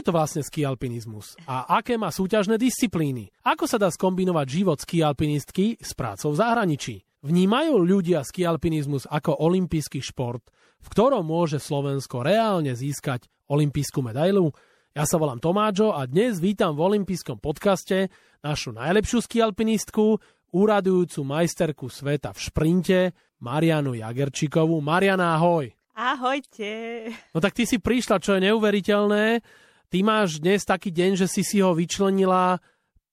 je to vlastne ski alpinizmus a aké má súťažné disciplíny? Ako sa dá skombinovať život ski alpinistky s prácou v zahraničí? Vnímajú ľudia ski alpinizmus ako olimpijský šport, v ktorom môže Slovensko reálne získať olimpijskú medailu? Ja sa volám Tomáčo a dnes vítam v olympijskom podcaste našu najlepšiu ski alpinistku, úradujúcu majsterku sveta v šprinte, Marianu Jagerčikovú. Mariana, ahoj! Ahojte. No tak ty si prišla, čo je neuveriteľné. Ty máš dnes taký deň, že si si ho vyčlenila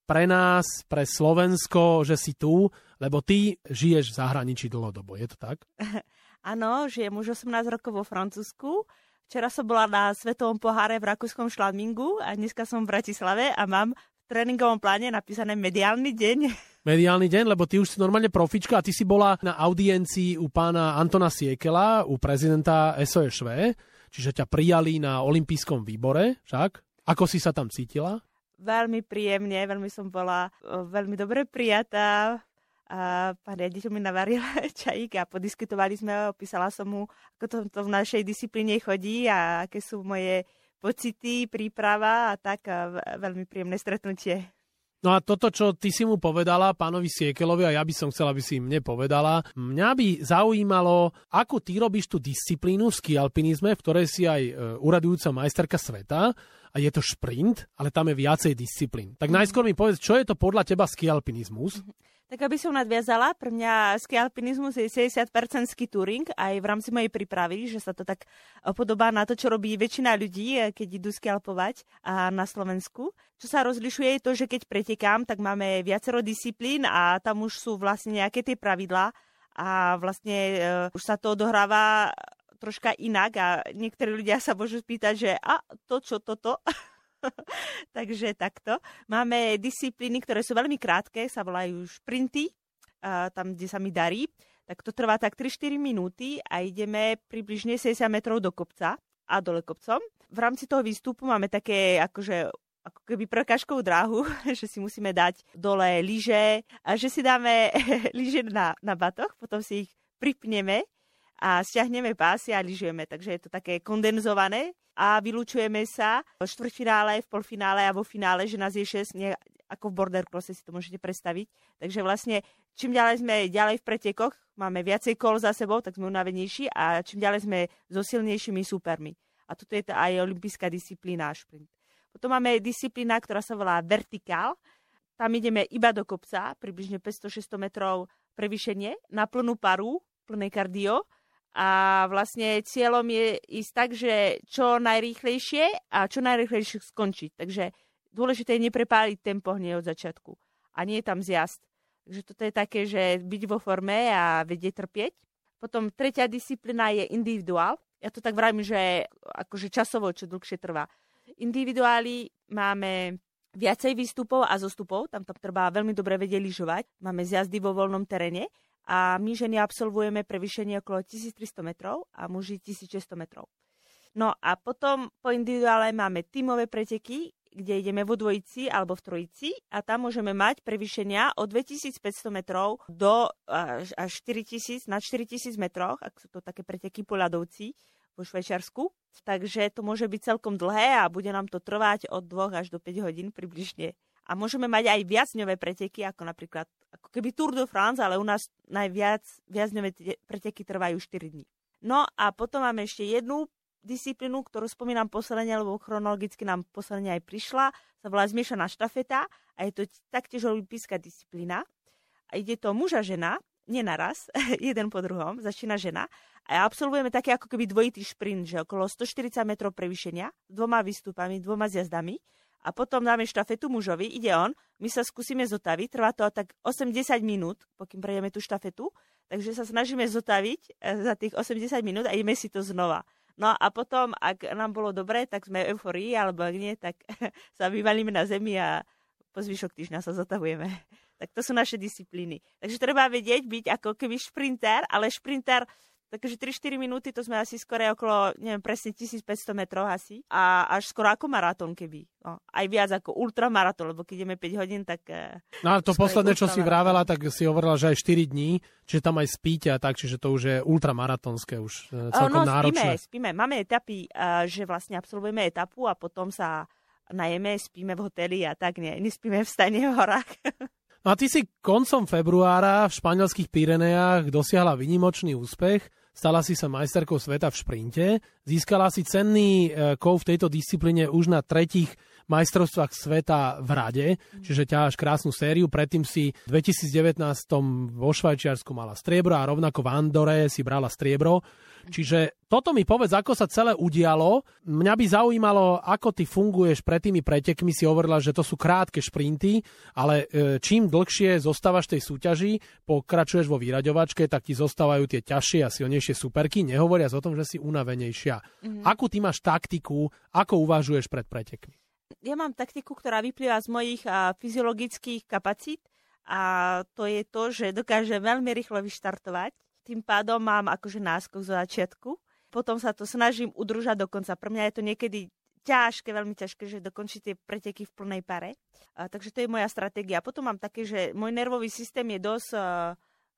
pre nás, pre Slovensko, že si tu, lebo ty žiješ v zahraničí dlhodobo. Je to tak? Áno, žijem už 18 rokov vo Francúzsku. Včera som bola na Svetovom poháre v rakúskom šladmingu a dneska som v Bratislave a mám v tréningovom pláne napísané mediálny deň. mediálny deň, lebo ty už si normálne profička a ty si bola na audiencii u pána Antona Siekela, u prezidenta SOSV, čiže ťa prijali na olympijskom výbore, však? Ako si sa tam cítila? Veľmi príjemne, veľmi som bola veľmi dobre prijatá. A pán riaditeľ mi navaril čajík a podiskutovali sme, opísala som mu, ako to, to v našej disciplíne chodí a aké sú moje pocity, príprava a tak veľmi príjemné stretnutie. No a toto, čo ty si mu povedala, pánovi Siekelovi, a ja by som chcela, aby si mne povedala, mňa by zaujímalo, ako ty robíš tú disciplínu v ski alpinizme, v ktorej si aj e, uradujúca majsterka sveta, a je to šprint, ale tam je viacej disciplín. Tak najskôr mi povedz, čo je to podľa teba ski alpinizmus? Tak aby som nadviazala, pre mňa ski alpinizmus je 60% ski touring aj v rámci mojej prípravy, že sa to tak eh, podobá na to, čo robí väčšina ľudí, eh, keď idú ski a na Slovensku. Čo sa rozlišuje je to, že keď pretekám, tak máme viacero disciplín a tam už sú vlastne nejaké tie pravidlá a vlastne uh, už sa to odohráva troška inak a niektorí ľudia sa môžu spýtať, že a to čo toto? Takže takto. Máme disciplíny, ktoré sú veľmi krátke, sa volajú šprinty, tam, kde sa mi darí. Tak to trvá tak 3-4 minúty a ideme približne 60 metrov do kopca a dole kopcom. V rámci toho výstupu máme také akože ako keby prekažkovú dráhu, že si musíme dať dole lyže a že si dáme lyže na, na batoch, potom si ich pripneme a stiahneme pásy a lyžujeme. Takže je to také kondenzované a vylúčujeme sa v štvrťfinále, v polfinále a vo finále, že nás je 6, nie, ako v border crosse si to môžete predstaviť. Takže vlastne čím ďalej sme ďalej v pretekoch, máme viacej kol za sebou, tak sme unavenejší a čím ďalej sme so silnejšími súpermi. A toto je to aj olimpijská disciplína šprint. Potom máme disciplína, ktorá sa volá vertikál. Tam ideme iba do kopca, približne 500-600 metrov prevýšenie, na plnú paru, plné kardio a vlastne cieľom je ísť tak, že čo najrýchlejšie a čo najrýchlejšie skončiť. Takže dôležité je neprepáliť tempo hneď od začiatku. A nie je tam zjazd. Takže toto je také, že byť vo forme a vedieť trpieť. Potom tretia disciplína je individuál. Ja to tak vravím, že akože časovo, čo dlhšie trvá. Individuály máme viacej výstupov a zostupov, tam to treba veľmi dobre vedieť lyžovať. Máme zjazdy vo voľnom teréne a my ženy absolvujeme prevýšenie okolo 1300 metrov a muži 1600 metrov. No a potom po individuále máme tímové preteky, kde ideme vo dvojici alebo v trojici a tam môžeme mať prevýšenia od 2500 metrov do až, až 4000, na 4000 metroch, ak sú to také preteky po ľadovci vo Švajčiarsku. Takže to môže byť celkom dlhé a bude nám to trvať od 2 až do 5 hodín približne a môžeme mať aj viacňové preteky, ako napríklad ako keby Tour de France, ale u nás najviac viacňové preteky trvajú 4 dní. No a potom máme ešte jednu disciplínu, ktorú spomínam posledne, lebo chronologicky nám posledne aj prišla, sa volá zmiešaná štafeta a je to taktiež olimpijská disciplína. A ide to muža žena, nie naraz, jeden po druhom, začína žena a absolvujeme také ako keby dvojitý šprint, že okolo 140 metrov prevýšenia, dvoma výstupami, dvoma zjazdami a potom dáme štafetu mužovi, ide on, my sa skúsime zotaviť, trvá to tak 80 minút, pokým prejdeme tú štafetu, takže sa snažíme zotaviť eh, za tých 80 minút a ideme si to znova. No a potom, ak nám bolo dobre, tak sme euforii, alebo ak nie, tak sa vyvalíme na zemi a po zvyšok týždňa sa zotavujeme. Tak to sú naše disciplíny. Takže treba vedieť byť ako keby šprinter, ale šprinter Takže 3-4 minúty, to sme asi skoro okolo, neviem, presne 1500 metrov asi. A až skoro ako maratón keby. No, aj viac ako ultramaratón, lebo keď ideme 5 hodín, tak... Eh, no ale to posledné, čo si vravela, tak si hovorila, že aj 4 dní, čiže tam aj spíte a tak, čiže to už je ultramaratónske, už eh, celkom no, náročné. Spíme, spíme. Máme etapy, eh, že vlastne absolvujeme etapu a potom sa najeme, spíme v hoteli a tak nie, nespíme v stane v horách. No a ty si koncom februára v španielských Pyreneách dosiahla vynimočný úspech, stala si sa majsterkou sveta v šprinte, získala si cenný e, kov v tejto disciplíne už na tretích majstrovstvách sveta v Rade, čiže ťaháš krásnu sériu. Predtým si v 2019 vo Švajčiarsku mala striebro a rovnako v Andore si brala striebro. Čiže toto mi povedz, ako sa celé udialo. Mňa by zaujímalo, ako ty funguješ pred tými pretekmi. Si hovorila, že to sú krátke šprinty, ale e, čím dlhšie zostávaš tej súťaži, pokračuješ vo vyraďovačke, tak ti zostávajú tie ťažšie a silnejšie superky, nehovoriac o tom, že si unavenejšia. Mm-hmm. Akú ty máš taktiku, ako uvažuješ pred pretekmi? Ja mám taktiku, ktorá vyplýva z mojich a, fyziologických kapacít a to je to, že dokážem veľmi rýchlo vyštartovať. Tým pádom mám akože náskok zo začiatku. Potom sa to snažím udržať do konca. Pre mňa je to niekedy ťažké, veľmi ťažké, že dokončiť tie preteky v plnej pare. A, takže to je moja stratégia. Potom mám také, že môj nervový systém je dosť uh,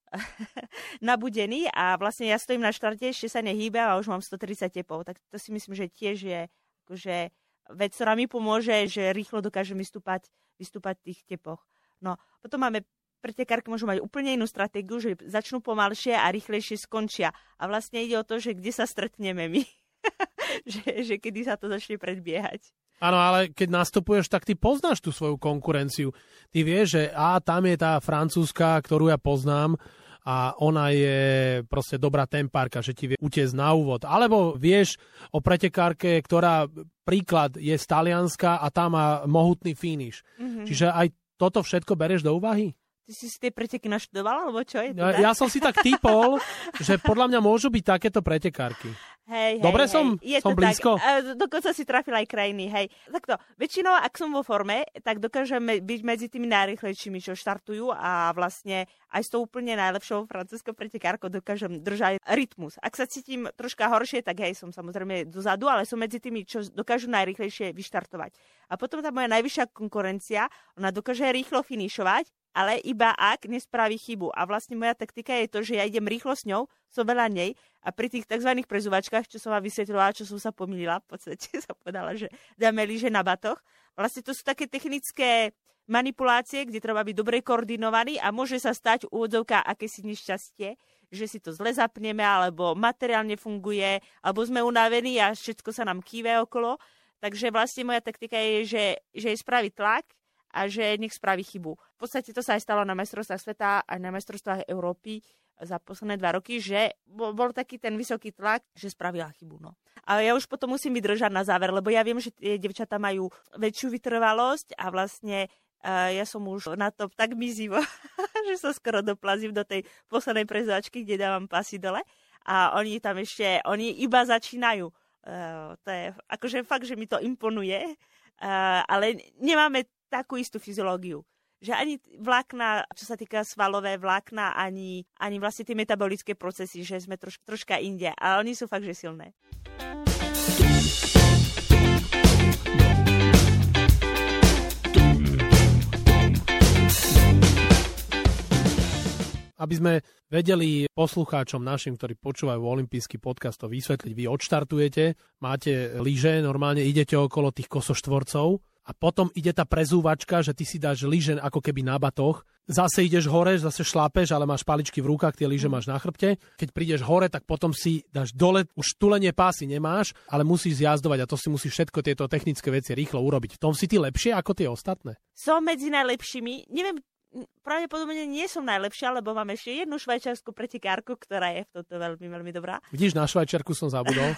nabudený a vlastne ja stojím na štarte, ešte sa nehýbe a už mám 130 tepov. Tak to si myslím, že tiež je akože vec, ktorá mi pomôže, že rýchlo dokážem vystúpať, vystúpať v tých tepoch. No, potom máme pretekárky môžu mať úplne inú stratégiu, že začnú pomalšie a rýchlejšie skončia. A vlastne ide o to, že kde sa stretneme my. že, že kedy sa to začne predbiehať. Áno, ale keď nastupuješ, tak ty poznáš tú svoju konkurenciu. Ty vieš, že a tam je tá francúzska, ktorú ja poznám, a ona je proste dobrá tempárka, že ti vie utiecť na úvod. Alebo vieš o pretekárke, ktorá príklad je z Talianska a tá má mohutný finish. Mm-hmm. Čiže aj toto všetko bereš do úvahy? Ty si si tie preteky naštudoval, alebo čo je? Ja, ja som si tak typol, že podľa mňa môžu byť takéto pretekárky. Hej, Dobre hej, som? Je som blízko? Tak. Dokonca si trafil aj krajiny, hej. Takto, väčšinou, ak som vo forme, tak dokážeme byť medzi tými najrychlejšími, čo štartujú a vlastne aj s tou úplne najlepšou francúzskou pretekárkou dokážem držať rytmus. Ak sa cítim troška horšie, tak hej, som samozrejme dozadu, ale som medzi tými, čo dokážu najrychlejšie vyštartovať. A potom tá moja najvyššia konkurencia, ona dokáže rýchlo finišovať, ale iba ak nespraví chybu. A vlastne moja taktika je to, že ja idem rýchlo s ňou, som veľa nej a pri tých tzv. prezúvačkách, čo som vám vysvetlila, čo som sa pomýlila, v podstate sa povedala, že dáme lyže na batoch. Vlastne to sú také technické manipulácie, kde treba byť dobre koordinovaný a môže sa stať úvodzovka akési nešťastie, že si to zle zapneme, alebo materiálne funguje, alebo sme unavení a všetko sa nám kýve okolo. Takže vlastne moja taktika je, že, že je spraviť tlak, a že nech spraví chybu. V podstate to sa aj stalo na majstrovstvách sveta a na majstrovstvách Európy za posledné dva roky, že bol, taký ten vysoký tlak, že spravila chybu. No. A ja už potom musím vydržať na záver, lebo ja viem, že tie devčatá majú väčšiu vytrvalosť a vlastne uh, ja som už na to tak mizivo, že sa skoro doplazím do tej poslednej prezáčky, kde dávam pasy dole. A oni tam ešte, oni iba začínajú. Uh, to je akože fakt, že mi to imponuje. Uh, ale nemáme takú istú fyziológiu že ani vlákna, čo sa týka svalové vlákna, ani, ani vlastne tie metabolické procesy, že sme troš, troška inde. A oni sú fakt, že silné. Aby sme vedeli poslucháčom našim, ktorí počúvajú olimpijský podcast, to vysvetliť. Vy odštartujete, máte lyže, normálne idete okolo tých kosoštvorcov, a potom ide tá prezúvačka, že ty si dáš lyže ako keby na batoch, zase ideš hore, zase šlapeš, ale máš paličky v rukách, tie lyže mm. máš na chrbte. Keď prídeš hore, tak potom si dáš dole, už tulenie pásy nemáš, ale musíš zjazdovať a to si musíš všetko tieto technické veci rýchlo urobiť. V tom si ty lepšie ako tie ostatné? Som medzi najlepšími. Neviem, pravdepodobne nie som najlepšia, lebo mám ešte jednu švajčiarsku pretekárku, ktorá je v tomto veľmi, veľmi dobrá. Vidíš, na švajčiarku som zabudol.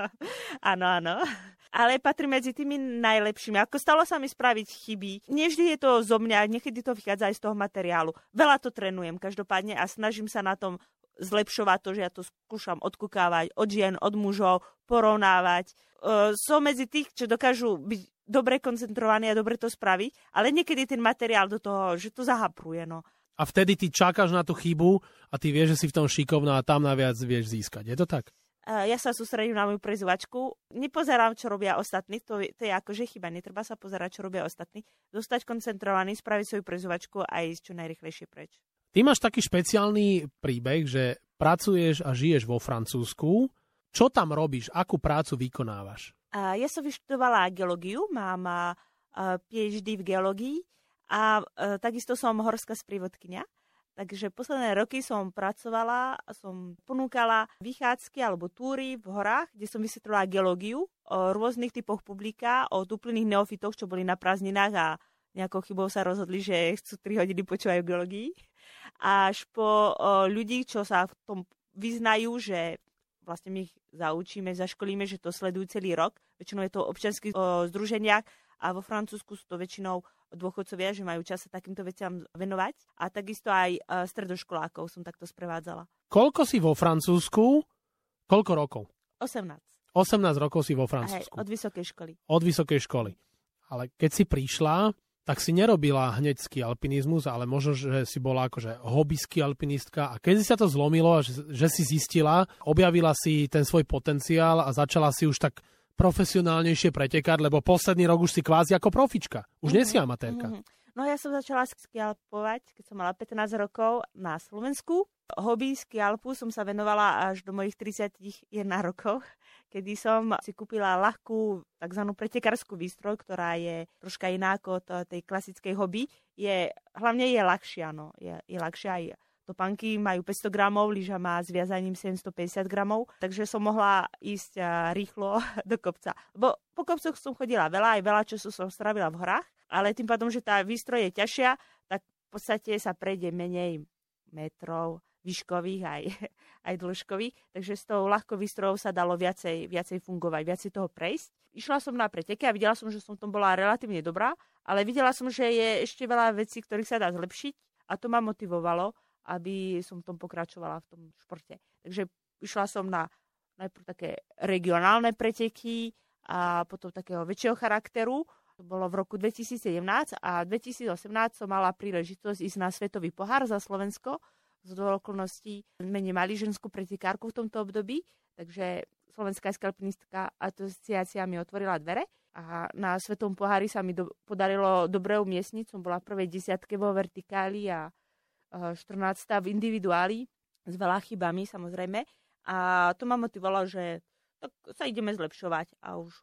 áno, áno. Ale patrí medzi tými najlepšími. Ako stalo sa mi spraviť chyby. Nevždy je to zo mňa, niekedy to vychádza aj z toho materiálu. Veľa to trénujem každopádne a snažím sa na tom zlepšovať to, že ja to skúšam odkúkávať od žien, od mužov, porovnávať. Uh, som medzi tých, čo dokážu byť dobre koncentrovaní a dobre to spraviť, ale niekedy ten materiál do toho, že to zahapruje. No. A vtedy ty čakáš na tú chybu a ty vieš, že si v tom šikovná a tam naviac vieš získať. Je to tak? Ja sa sústredím na moju prezvačku. Nepozerám, čo robia ostatní, to, to je akože chyba, netreba sa pozerať, čo robia ostatní. Zostať koncentrovaný, spraviť svoju prezvačku a ísť čo najrychlejšie preč. Ty máš taký špeciálny príbeh, že pracuješ a žiješ vo Francúzsku. Čo tam robíš? Akú prácu vykonávaš? A ja som vyštudovala geológiu, mám a, PhD v geológii a, a takisto som horská sprievodkynia. Takže posledné roky som pracovala, som ponúkala vychádzky alebo túry v horách, kde som vysvetlila geológiu o rôznych typoch publika, o úplných neofitoch, čo boli na prázdninách a nejakou chybou sa rozhodli, že chcú 3 hodiny počúvajú geológii. Až po o, ľudí, čo sa v tom vyznajú, že vlastne my ich zaučíme, zaškolíme, že to sledujú celý rok. Väčšinou je to o občanských združeniach a vo Francúzsku sú to väčšinou dôchodcovia, že majú čas sa takýmto veciam venovať. A takisto aj e, stredoškolákov som takto sprevádzala. Koľko si vo Francúzsku? Koľko rokov? 18. 18 rokov si vo Francúzsku. Hej, od vysokej školy. Od vysokej školy. Ale keď si prišla, tak si nerobila hneď ski alpinizmus, ale možno, že si bola akože hobbyský alpinistka a keď si sa to zlomilo a že, že si zistila, objavila si ten svoj potenciál a začala si už tak profesionálnejšie pretekať, lebo posledný rok už si kvázi ako profička. Už mm-hmm. nie si amatérka. Mm-hmm. No ja som začala skialpovať, keď som mala 15 rokov na Slovensku. Hobby skialpu som sa venovala až do mojich 31 rokov, kedy som si kúpila ľahkú tzv. pretekárskú výstroj, ktorá je troška iná ako tej klasickej hobby. Je, hlavne je ľahšia, no. Je, je ľahšia aj Topánky majú 500 gramov, lyža má s viazaním 750 gramov, takže som mohla ísť rýchlo do kopca. Bo po kopcoch som chodila veľa, aj veľa času som stravila v horách, ale tým pádom, že tá výstroj je ťažšia, tak v podstate sa prejde menej metrov, výškových aj, aj dĺžkových, takže s tou ľahkou výstrojou sa dalo viacej, viacej fungovať, viacej toho prejsť. Išla som na preteky a videla som, že som tom bola relatívne dobrá, ale videla som, že je ešte veľa vecí, ktorých sa dá zlepšiť a to ma motivovalo aby som v tom pokračovala v tom športe. Takže išla som na najprv také regionálne preteky a potom takého väčšieho charakteru. To bolo v roku 2017 a 2018 som mala príležitosť ísť na Svetový pohár za Slovensko. Z okolností sme nemali ženskú pretekárku v tomto období, takže Slovenská skalpinistka asociácia mi otvorila dvere a na Svetom pohári sa mi do, podarilo dobre umiestniť. Som bola v prvej desiatke vo vertikáli a 14. v individuáli s veľa chybami samozrejme. A to ma motivovalo, že tak sa ideme zlepšovať a už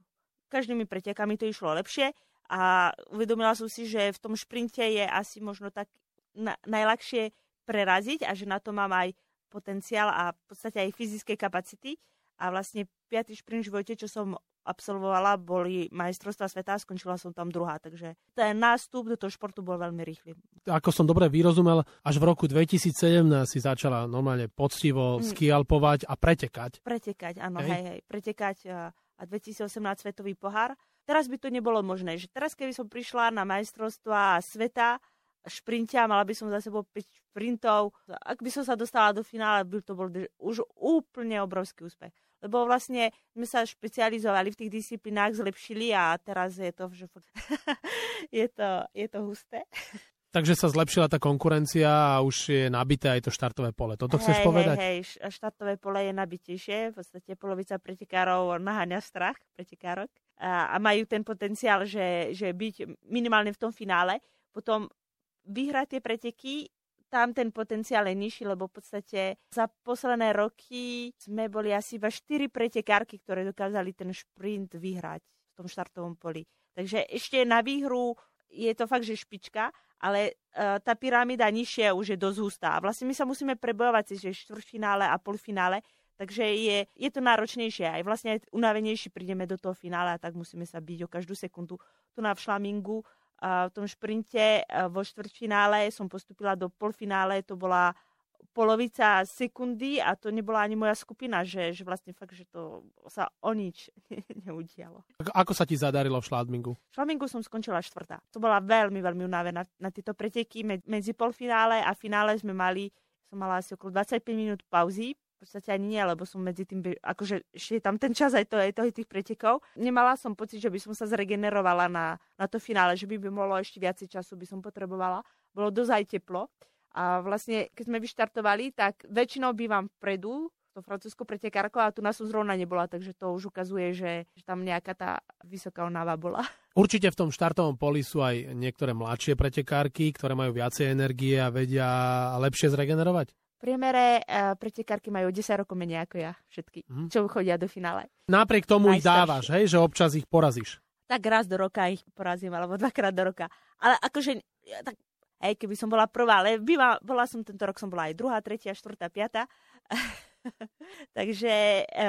každými pretekami to išlo lepšie a uvedomila som si, že v tom šprinte je asi možno tak na, najľahšie preraziť a že na to mám aj potenciál a v podstate aj fyzické kapacity. A vlastne piatý šprint v živote, čo som absolvovala, boli majstrovstvá sveta a skončila som tam druhá. Takže ten nástup do toho športu bol veľmi rýchly. Ako som dobre vyrozumel, až v roku 2017 si začala normálne poctivo mm. skialpovať a pretekať. Pretekať, áno, hej, hej, hej pretekať a, a 2018 svetový pohár. Teraz by to nebolo možné, že teraz keby som prišla na majstrovstvá sveta, šprinte a mala by som za sebou 5 šprintov. Ak by som sa dostala do finále, by to bol už úplne obrovský úspech lebo vlastne sme sa špecializovali v tých disciplinách, zlepšili a teraz je to, že je to, je to husté. Takže sa zlepšila tá konkurencia a už je nabité aj to štartové pole. Toto chceš hej, povedať? Hej, hej, štartové pole je nabitejšie. V podstate polovica pretekárov naháňa strach, pretekárok. A, a majú ten potenciál, že, že byť minimálne v tom finále. Potom vyhrať tie preteky tam ten potenciál je nižší, lebo v podstate za posledné roky sme boli asi iba 4 pretekárky, ktoré dokázali ten šprint vyhrať v tom štartovom poli. Takže ešte na výhru je to fakt, že špička, ale uh, tá pyramída nižšia už je dosť hustá. A vlastne my sa musíme prebojovať že štvrťfinále a polfinále, takže je, je to náročnejšie. Aj vlastne aj unavenejší prídeme do toho finále a tak musíme sa byť o každú sekundu. Tu na Šlamingu v tom šprinte vo štvrťfinále som postupila do polfinále, to bola polovica sekundy a to nebola ani moja skupina, že, že vlastne fakt, že to sa o nič neudialo. Ako sa ti zadarilo v šladmingu? V šladmingu som skončila štvrtá. To bola veľmi, veľmi unavená na tieto preteky. Medzi polfinále a finále sme mali, som mala asi okolo 25 minút pauzy v podstate ani nie, lebo som medzi tým, akože je tam ten čas aj, to, aj toho, tých pretekov. Nemala som pocit, že by som sa zregenerovala na, na to finále, že by by mohlo ešte viacej času by som potrebovala. Bolo dosť aj teplo. A vlastne, keď sme vyštartovali, tak väčšinou bývam vpredu, to francúzsko pretekárko a tu nás som zrovna nebola, takže to už ukazuje, že, že tam nejaká tá vysoká onáva bola. Určite v tom štartovom poli sú aj niektoré mladšie pretekárky, ktoré majú viacej energie a vedia lepšie zregenerovať? Priemere uh, pretekárky majú 10 rokov menej ako ja, všetky, mm. čo chodia do finále. Napriek tomu ich dávaš, hej, že občas ich porazíš. Tak raz do roka ich porazím, alebo dvakrát do roka. Ale akože, tak, hej, keby som bola prvá, ale býva, bola som tento rok, som bola aj druhá, tretia, štvrtá, piata. Takže e,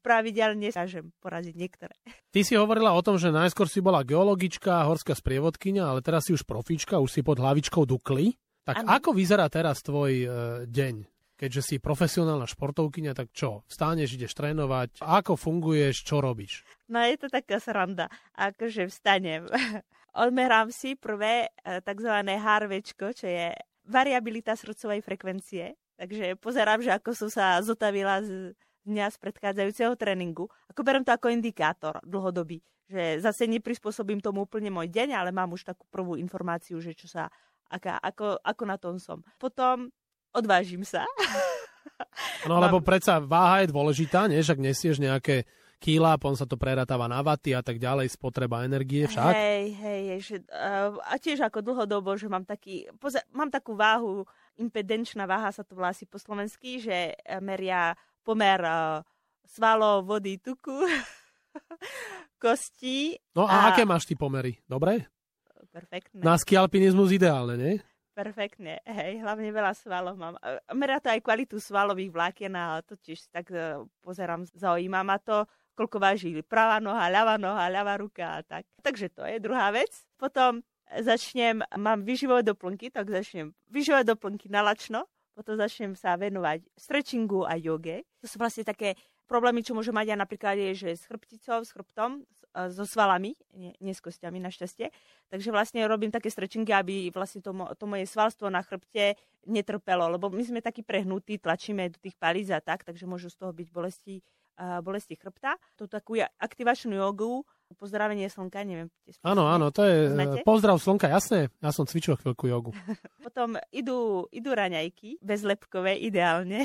pravidelne môžem poraziť niektoré. Ty si hovorila o tom, že najskôr si bola geologička, horská sprievodkynia, ale teraz si už profička, už si pod hlavičkou Dukly. Tak ano. ako vyzerá teraz tvoj e, deň? Keďže si profesionálna športovkyňa, tak čo? Vstáneš, ideš trénovať? Ako funguješ? Čo robíš? No je to taká sranda. Akože vstanem. Odmerám si prvé e, tzv. HRVčko, čo je variabilita srdcovej frekvencie. Takže pozerám, že ako som sa zotavila z dňa z predchádzajúceho tréningu. Ako beriem to ako indikátor dlhodobý, že zase neprispôsobím tomu úplne môj deň, ale mám už takú prvú informáciu, že čo sa, aká, ako, ako na tom som. Potom odvážim sa. No lebo predsa váha je dôležitá, nie? Však nesieš nejaké kýla, potom sa to prerátáva na vaty a tak ďalej, spotreba energie však. Hej, hej, že, uh, a tiež ako dlhodobo, že mám, taký, poza, mám takú váhu, impedenčná váha sa to volá asi po slovensky, že eh, meria pomer uh, svalov, vody, tuku, kostí. No a, a aké máš ty pomery? Dobre? Perfektné. Na skialpinizmus ideálne, nie? Perfektne, hej, hlavne veľa svalov mám. Merá to aj kvalitu svalových vlákien a to tiež tak pozerám, zaujíma ma to koľko váži pravá noha, ľavá noha, ľavá ruka a tak. Takže to je druhá vec. Potom začnem, mám vyživové doplnky, tak začnem vyživové doplnky na lačno, potom začnem sa venovať stretchingu a joge. To sú vlastne také problémy, čo môže mať aj napríklad je, že s chrbticou, s chrbtom, so svalami, nie, nie s kostiami našťastie. Takže vlastne robím také stretchingy, aby vlastne to, to moje svalstvo na chrbte netrpelo, lebo my sme takí prehnutí, tlačíme do tých palíc a tak, takže môžu z toho byť bolesti bolesti chrbta. To takú aktivačnú jogu, pozdravenie slnka, neviem. Áno, áno, to je Znáte? pozdrav slnka, jasné. Ja som cvičil chvíľku jogu. potom idú, idú raňajky, bezlepkové ideálne.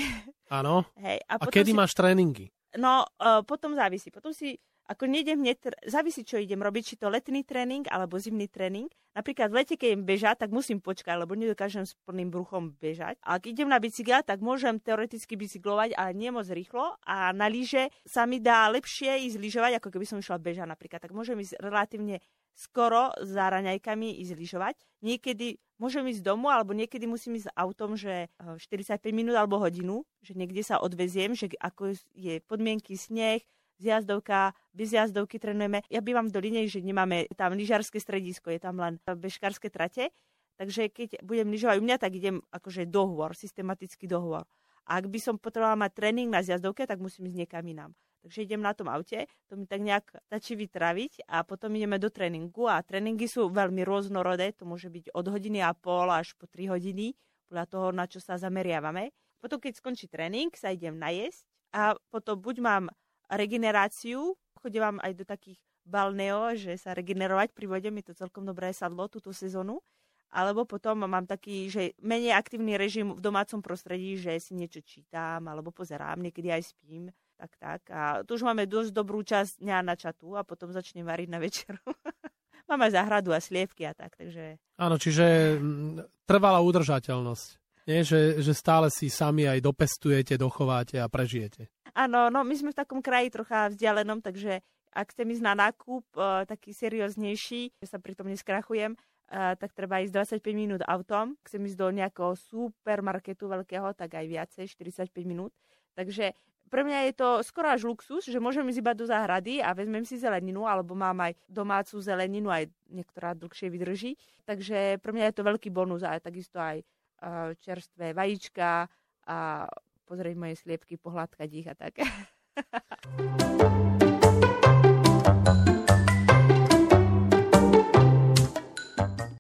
Áno. Hej, a, a kedy si... máš tréningy? No, uh, potom závisí. Potom si ako nejdem hneď, závisí, čo idem robiť, či to letný tréning alebo zimný tréning. Napríklad v lete, keď idem bežať, tak musím počkať, lebo nedokážem s plným bruchom bežať. A ak idem na bicykla, tak môžem teoreticky bicyklovať, ale nie moc rýchlo. A na lyže sa mi dá lepšie ísť lyžovať, ako keby som išla bežať napríklad. Tak môžem ísť relatívne skoro za raňajkami ísť lyžovať. Niekedy môžem ísť domu, alebo niekedy musím ísť autom, že 45 eh, minút alebo hodinu, že niekde sa odveziem, že ako je podmienky sneh, zjazdovka, bez jazdovky trénujeme. Ja bývam v Doline, že nemáme tam lyžarské stredisko, je tam len bežkárske trate. Takže keď budem lyžovať u mňa, tak idem akože dohovor, systematický dohovor. A ak by som potrebovala mať tréning na zjazdovke, tak musím ísť niekam inám. Takže idem na tom aute, to mi tak nejak stačí vytraviť a potom ideme do tréningu a tréningy sú veľmi rôznorodé, to môže byť od hodiny a pol až po 3 hodiny, podľa toho, na čo sa zameriavame. Potom, keď skončí tréning, sa idem najesť a potom buď mám regeneráciu. Chodím aj do takých balneo, že sa regenerovať pri vode, mi to celkom dobre sadlo túto sezónu. Alebo potom mám taký, že menej aktívny režim v domácom prostredí, že si niečo čítam alebo pozerám, niekedy aj spím. Tak, tak. A tu už máme dosť dobrú časť dňa na čatu a potom začnem variť na večeru. mám aj záhradu a sliepky a tak, takže... Áno, čiže mm, trvalá udržateľnosť. Nie, že, že stále si sami aj dopestujete, dochováte a prežijete. Áno, no my sme v takom kraji trocha vzdialenom, takže ak chcem ísť na nákup uh, taký serióznejší, že sa pritom neskrachujem, uh, tak treba ísť 25 minút autom. Chcem ísť do nejakého supermarketu veľkého, tak aj viacej, 45 minút. Takže pre mňa je to skoro až luxus, že môžem ísť iba do záhrady a vezmem si zeleninu, alebo mám aj domácu zeleninu, aj niektorá dlhšie vydrží. Takže pre mňa je to veľký bonus a takisto aj uh, čerstvé vajíčka a pozrieť moje sliepky, pohľadkať ich a tak.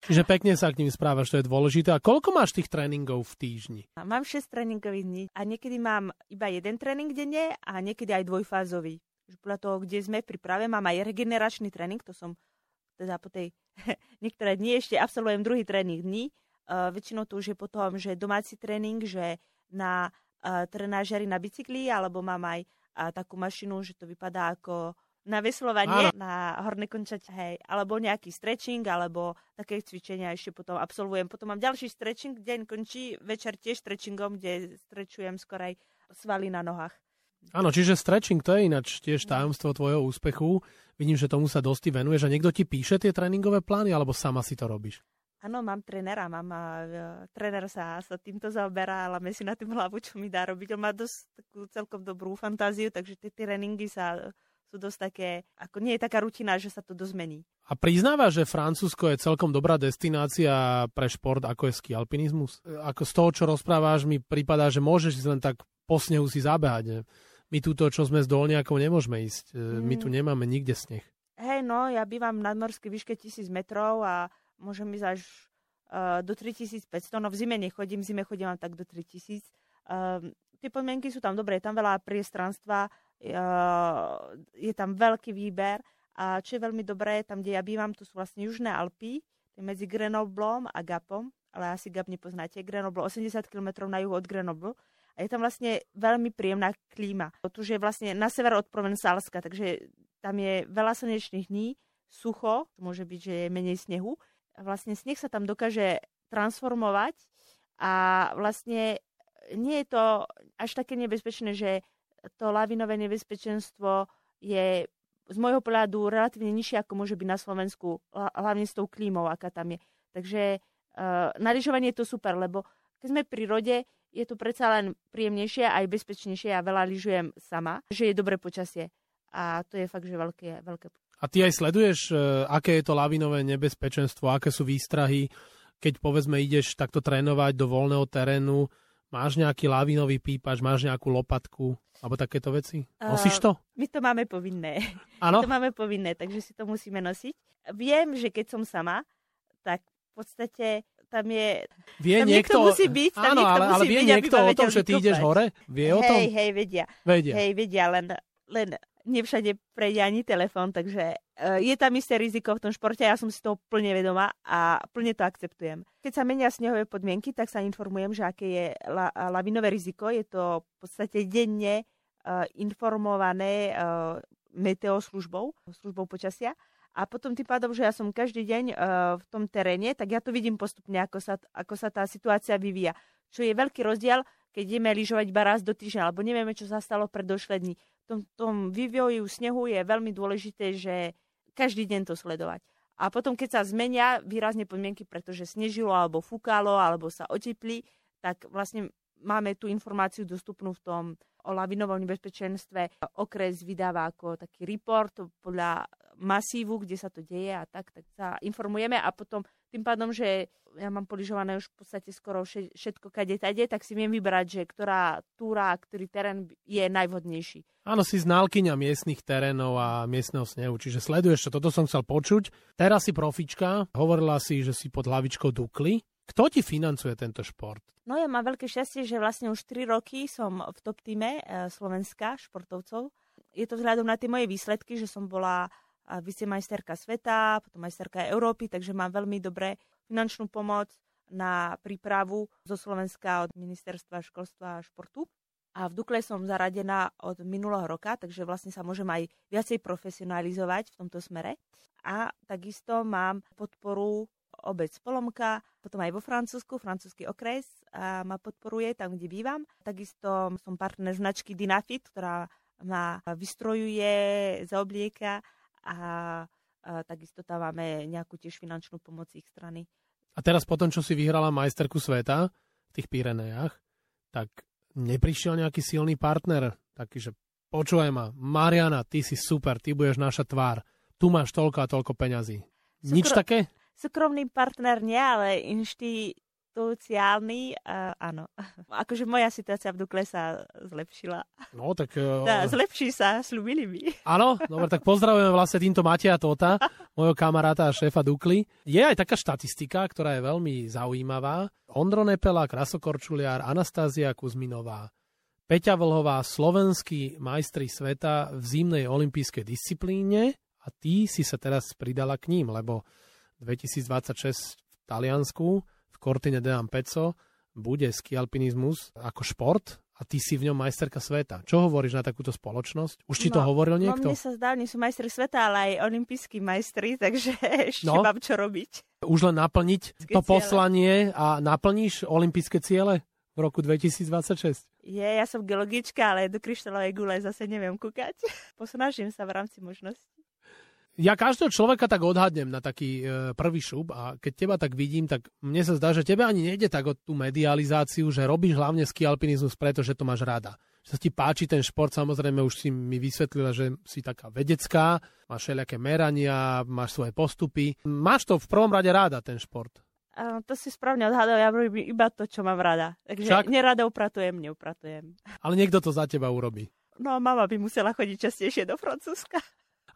Čiže pekne sa k ním správaš, to je dôležité. A koľko máš tých tréningov v týždni? Mám 6 tréningových dní a niekedy mám iba jeden tréning denne a niekedy aj dvojfázový. Podľa toho, kde sme v príprave, mám aj regeneračný tréning, to som teda po tej niektoré dni ešte absolvujem druhý tréning dní. Uh, väčšinou to už je potom, že domáci tréning, že na trenážery na bicykli, alebo mám aj takú mašinu, že to vypadá ako na veslovanie, Áno. na horné končať, hej, alebo nejaký stretching, alebo také cvičenia ešte potom absolvujem. Potom mám ďalší stretching, deň končí, večer tiež stretchingom, kde strečujem skorej svaly na nohách. Áno, čiže stretching to je ináč tiež tajomstvo tvojho úspechu. Vidím, že tomu sa dosť venuješ a niekto ti píše tie tréningové plány, alebo sama si to robíš? Áno, mám trénera, mám a, uh, tréner sa, sa týmto zaoberá, ale si na tým hlavu, čo mi dá robiť. On má dosť takú celkom dobrú fantáziu, takže tie tréningy sa sú dosť také, ako nie je taká rutina, že sa to dozmení. A priznáva, že Francúzsko je celkom dobrá destinácia pre šport, ako je ski alpinizmus? Ako z toho, čo rozpráváš, mi prípada, že môžeš len tak po snehu si zabehať. My túto, čo sme z Dolniakov, nemôžeme ísť. Mm. My tu mm. nemáme nikde sneh. Hej, no, ja bývam v nadmorskej výške 1000 metrov a môžem ísť až uh, do 3500. No v zime nechodím, v zime chodím tak do 3000. Uh, ehm, tie podmienky sú tam dobré, je tam veľa priestranstva, je tam veľký výber a čo je veľmi dobré, tam, kde ja bývam, to sú vlastne Južné Alpy, medzi Grenoblom a Gapom, ale asi Gap nepoznáte. Grenoble 80 km na juhu od Grenoble a je tam vlastne veľmi príjemná klíma. Tu je vlastne na sever od Provencálska, takže tam je veľa slnečných dní, sucho, môže byť, že je menej snehu. Vlastne sneh sa tam dokáže transformovať a vlastne nie je to až také nebezpečné, že to lavinové nebezpečenstvo je z môjho pohľadu relatívne nižšie, ako môže byť na Slovensku, hlavne s tou klímou, aká tam je. Takže uh, na je to super, lebo keď sme pri rode, je to predsa len príjemnejšie aj bezpečnejšie. Ja veľa lyžujem sama, že je dobré počasie. A to je fakt, že veľké. veľké. A ty aj sleduješ, uh, aké je to lavinové nebezpečenstvo, aké sú výstrahy, keď povedzme ideš takto trénovať do voľného terénu, Máš nejaký lavinový pípač, máš nejakú lopatku alebo takéto veci? Nosíš to? Uh, my to máme povinné. Áno? to máme povinné, takže si to musíme nosiť. Viem, že keď som sama, tak v podstate tam je... Vie tam niekto, niekto musí byť, tam áno, ale, ale vie byť, niekto o tom, že ty ideš hore? Vie o tom? Hej, hej, vedia. Vedia. Hej, vedia, len, len nevšade prejde ani telefón, takže uh, je tam isté riziko v tom športe, ja som si toho plne vedomá a plne to akceptujem. Keď sa menia snehové podmienky, tak sa informujem, že aké je la, lavinové riziko. Je to v podstate denne uh, informované uh, meteoslužbou, službou počasia. A potom tým pádom, že ja som každý deň v tom teréne, tak ja to vidím postupne, ako sa, ako sa tá situácia vyvíja. Čo je veľký rozdiel, keď ideme lyžovať iba raz do týždňa, alebo nevieme, čo sa stalo pred došle dní tom, tom vývoji snehu je veľmi dôležité, že každý deň to sledovať. A potom, keď sa zmenia výrazne podmienky, pretože snežilo alebo fúkalo alebo sa otepli, tak vlastne máme tú informáciu dostupnú v tom o lavinovom nebezpečenstve. Okres vydáva ako taký report podľa masívu, kde sa to deje a tak, tak sa informujeme a potom tým pádom, že ja mám poližované už v podstate skoro všetko kade tade, tak si viem vybrať, že ktorá túra, ktorý terén je najvhodnejší. Áno, si znalkyňa miestnych terénov a miestneho snehu, čiže sleduješ to, toto som chcel počuť. Teraz si profička, hovorila si, že si pod hlavičkou Dukly. Kto ti financuje tento šport? No ja mám veľké šťastie, že vlastne už 3 roky som v top týme e, Slovenska športovcov. Je to vzhľadom na tie moje výsledky, že som bola vicemajsterka sveta, potom majsterka Európy, takže mám veľmi dobré finančnú pomoc na prípravu zo Slovenska od Ministerstva školstva a športu. A v Dukle som zaradená od minulého roka, takže vlastne sa môžem aj viacej profesionalizovať v tomto smere. A takisto mám podporu obec Polomka, potom aj vo Francúzsku, francúzsky okres a ma podporuje tam, kde bývam. Takisto som partner značky Dynafit, ktorá ma vystrojuje, zaoblieka a, a takisto tam máme nejakú tiež finančnú pomoc ich strany. A teraz potom, čo si vyhrala majsterku sveta v tých Pyrenejach, tak neprišiel nejaký silný partner, taký, že počúvaj ma, Mariana, ty si super, ty budeš naša tvár, tu máš toľko a toľko peňazí. Nič také? Súkromný partner nie, ale inští sociálny, uh, áno. Akože moja situácia v Dukle sa zlepšila. No, tak... Uh, zlepší sa, slúbili mi. Áno, dobre, tak pozdravujeme vlastne týmto Matia Tota, mojho kamaráta a šéfa Dukly. Je aj taká štatistika, ktorá je veľmi zaujímavá. Ondro Nepela, Krasokorčuliar, Anastázia Kuzminová, Peťa Vlhová, slovenskí majstri sveta v zimnej olympijskej disciplíne a ty si sa teraz pridala k ním, lebo 2026 v Taliansku Cortine de Ampezzo bude ski alpinizmus ako šport a ty si v ňom majsterka sveta. Čo hovoríš na takúto spoločnosť? Už ti no, to hovoril niekto? No mne sa zdá, nie sú majstri sveta, ale aj olimpijskí majstri, takže ešte no, mám čo robiť. Už len naplniť to ciele. poslanie a naplníš olympijské ciele v roku 2026? Je, ja som geologička, ale do kryštálovej gule zase neviem kúkať. Posnažím sa v rámci možností ja každého človeka tak odhadnem na taký e, prvý šup a keď teba tak vidím, tak mne sa zdá, že tebe ani nejde tak o tú medializáciu, že robíš hlavne ski alpinizmus preto, že to máš rada. Že sa ti páči ten šport, samozrejme už si mi vysvetlila, že si taká vedecká, máš všelijaké merania, máš svoje postupy. Máš to v prvom rade rada, ten šport. Uh, to si správne odhadol, ja robím iba to, čo mám rada. Takže Však? nerada upratujem, neupratujem. Ale niekto to za teba urobí. No, mama by musela chodiť častejšie do Francúzska.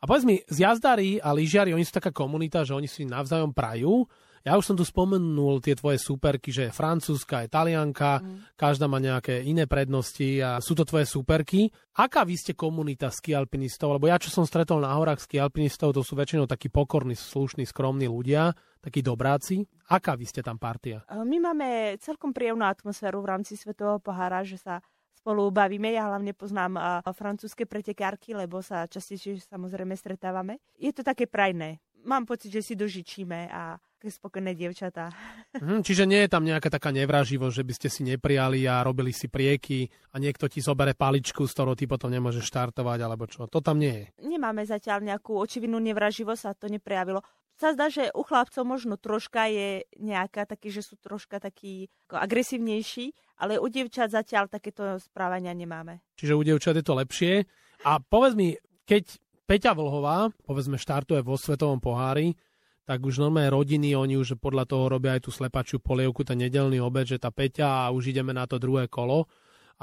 A povedz mi, z jazdári a lyžiari, oni sú taká komunita, že oni si navzájom prajú. Ja už som tu spomenul tie tvoje superky, že je francúzska, talianka, mm. každá má nejaké iné prednosti a sú to tvoje superky. Aká vy ste komunita skialpinistov? Lebo ja, čo som stretol na horách skialpinistov, to sú väčšinou takí pokorní, slušní, skromní ľudia, takí dobráci. Aká vy ste tam partia? My máme celkom príjemnú atmosféru v rámci Svetového pohára, že sa spolu bavíme. Ja hlavne poznám francúzske pretekárky, lebo sa častejšie samozrejme stretávame. Je to také prajné. Mám pocit, že si dožičíme a spokojné dievčatá. Hmm, čiže nie je tam nejaká taká nevraživosť, že by ste si neprijali a robili si prieky a niekto ti zobere paličku, z ktorou ty potom nemôžeš štartovať, alebo čo. To tam nie je. Nemáme zatiaľ nejakú očividnú nevraživosť a to neprejavilo sa zdá, že u chlapcov možno troška je nejaká taký, že sú troška takí agresívnejší, ale u dievčat zatiaľ takéto správania nemáme. Čiže u dievčat je to lepšie. A povedz mi, keď Peťa Vlhová, povedzme, štartuje vo Svetovom pohári, tak už normálne rodiny, oni už podľa toho robia aj tú slepačiu polievku, ten nedelný obed, že tá Peťa a už ideme na to druhé kolo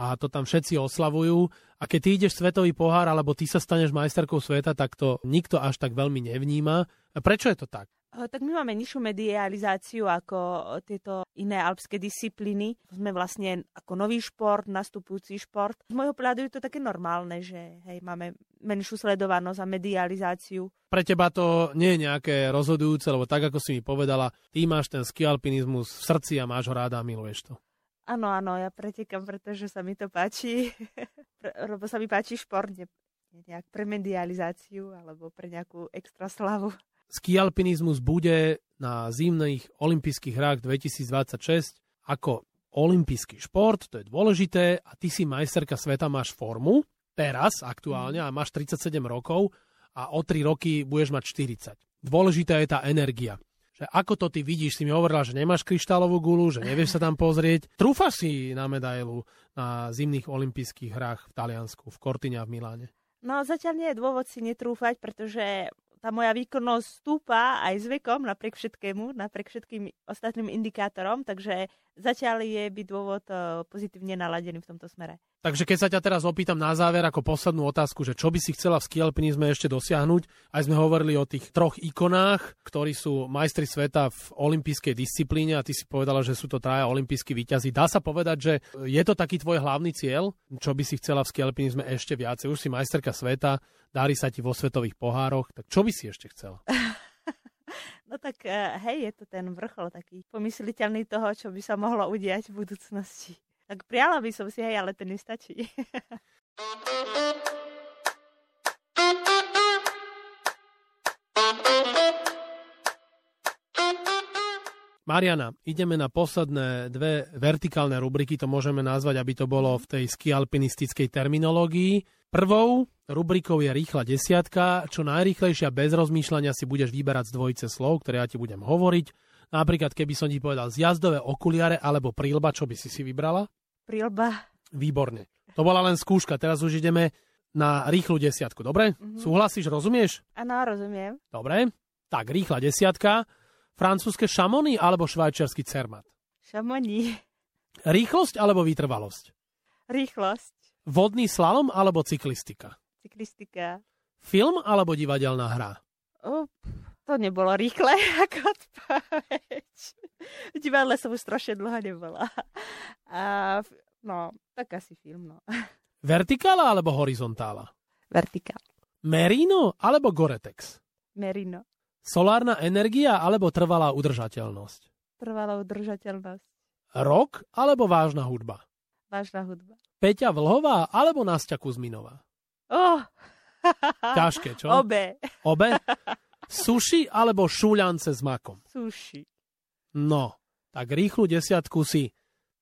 a to tam všetci oslavujú. A keď ty ideš svetový pohár, alebo ty sa staneš majsterkou sveta, tak to nikto až tak veľmi nevníma. A prečo je to tak? Tak my máme nižšiu medializáciu ako tieto iné alpské disciplíny. Sme vlastne ako nový šport, nastupujúci šport. Z môjho pohľadu je to také normálne, že hej, máme menšiu sledovanosť a medializáciu. Pre teba to nie je nejaké rozhodujúce, lebo tak, ako si mi povedala, ty máš ten skialpinizmus v srdci a máš ho ráda a miluješ to. Áno, áno, ja pretekam, pretože sa mi to páči, lebo sa mi páči šport, nie, nejak pre medializáciu alebo pre nejakú extra slavu. Skialpinizmus bude na zimných olympijských hrách 2026 ako olympijský šport, to je dôležité a ty si majsterka sveta, máš formu, teraz aktuálne a máš 37 rokov a o 3 roky budeš mať 40. Dôležitá je tá energia že ako to ty vidíš, si mi hovorila, že nemáš kryštálovú gulu, že nevieš sa tam pozrieť. Trúfaš si na medailu na zimných olympijských hrách v Taliansku, v Cortine a v Miláne? No zatiaľ nie je dôvod si netrúfať, pretože tá moja výkonnosť stúpa aj s vekom, napriek všetkému, napriek všetkým ostatným indikátorom, takže zatiaľ je byť dôvod eh, pozitívne naladený v tomto smere. Takže keď sa ťa teraz opýtam na záver ako poslednú otázku, že čo by si chcela v skialpinizme ešte dosiahnuť, aj sme hovorili o tých troch ikonách, ktorí sú majstri sveta v olympijskej disciplíne a ty si povedala, že sú to traja olympijskí výťazí. Dá sa povedať, že je to taký tvoj hlavný cieľ? Čo by si chcela v skialpinizme ešte viacej? Už si majsterka sveta, darí sa ti vo svetových pohároch, tak čo by si ešte chcela? No tak eh, hej, je to ten vrchol taký pomysliteľný toho, čo by sa mohlo udiať v budúcnosti. Tak priala by som si, hej, ale to nestačí. Mariana, ideme na posledné dve vertikálne rubriky, to môžeme nazvať, aby to bolo v tej skialpinistickej terminológii. Prvou rubrikou je rýchla desiatka, čo najrýchlejšia bez rozmýšľania si budeš vyberať z dvojice slov, ktoré ja ti budem hovoriť. Napríklad, keby som ti povedal zjazdové okuliare alebo prílba, čo by si si vybrala? Prilba. Výborne. To bola len skúška, teraz už ideme na rýchlu desiatku, dobre? Mm-hmm. Súhlasíš, rozumieš? Áno, rozumiem. Dobre, tak rýchla desiatka. Francúzske šamony alebo švajčiarsky cermat? Šamoni. Rýchlosť alebo vytrvalosť? Rýchlosť. Vodný slalom alebo cyklistika? Cyklistika. Film alebo divadelná hra? O, to nebolo rýchle ako odpoveď. V divadle som už strašne dlho nebola. A, no, tak asi film, no. Vertikála alebo horizontála? Vertikál. Merino alebo Goretex? Merino. Solárna energia alebo trvalá udržateľnosť? Trvalá udržateľnosť. Rok alebo vážna hudba? Vážna hudba. Peťa Vlhová alebo Nastia Kuzminová? Oh. Ťažké, čo? Obe. Obe? Suši alebo šúľance s makom? Suši. No, tak rýchlu desiatku si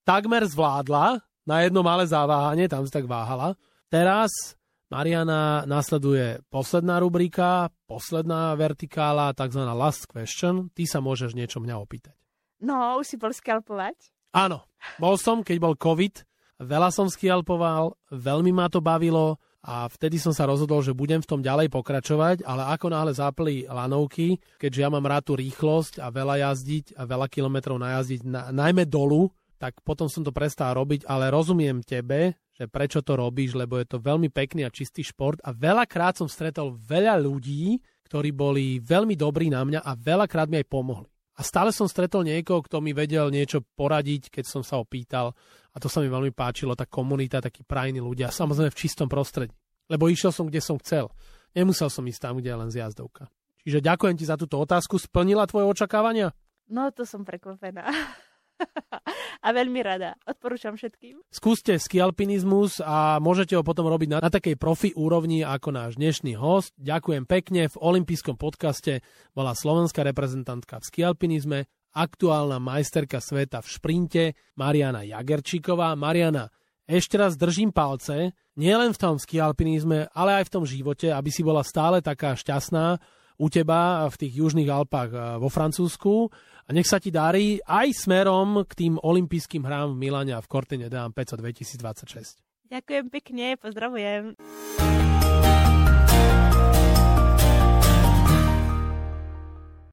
takmer zvládla, na jedno malé zaváhanie, tam si tak váhala. Teraz Mariana nasleduje posledná rubrika, posledná vertikála, tzv. last question. Ty sa môžeš niečo mňa opýtať. No, už si bol skalpovať? Áno, bol som, keď bol COVID, veľa som skialpoval, veľmi ma to bavilo, a vtedy som sa rozhodol, že budem v tom ďalej pokračovať, ale ako náhle zapli lanovky, keďže ja mám rád tú rýchlosť a veľa jazdiť a veľa kilometrov najazdiť, na, najmä dolu, tak potom som to prestal robiť, ale rozumiem tebe, že prečo to robíš, lebo je to veľmi pekný a čistý šport a veľakrát som stretol veľa ľudí, ktorí boli veľmi dobrí na mňa a veľakrát mi aj pomohli. A stále som stretol niekoho, kto mi vedel niečo poradiť, keď som sa opýtal. A to sa mi veľmi páčilo, tá komunita, takí prajní ľudia. Samozrejme v čistom prostredí. Lebo išiel som, kde som chcel. Nemusel som ísť tam, kde je len zjazdovka. Čiže ďakujem ti za túto otázku. Splnila tvoje očakávania? No, to som prekvapená. a veľmi rada. Odporúčam všetkým. Skúste skialpinizmus a môžete ho potom robiť na, na takej profi úrovni ako náš dnešný host. Ďakujem pekne. V olympijskom podcaste bola slovenská reprezentantka v skialpinizme, aktuálna majsterka sveta v šprinte Mariana Jagerčíková. Mariana, ešte raz držím palce, nielen v tom skialpinizme, ale aj v tom živote, aby si bola stále taká šťastná u teba v tých južných Alpách eh, vo Francúzsku a nech sa ti darí aj smerom k tým olympijským hrám v Milane a v Cortine d'Ampezzo 2026. Ďakujem pekne, pozdravujem.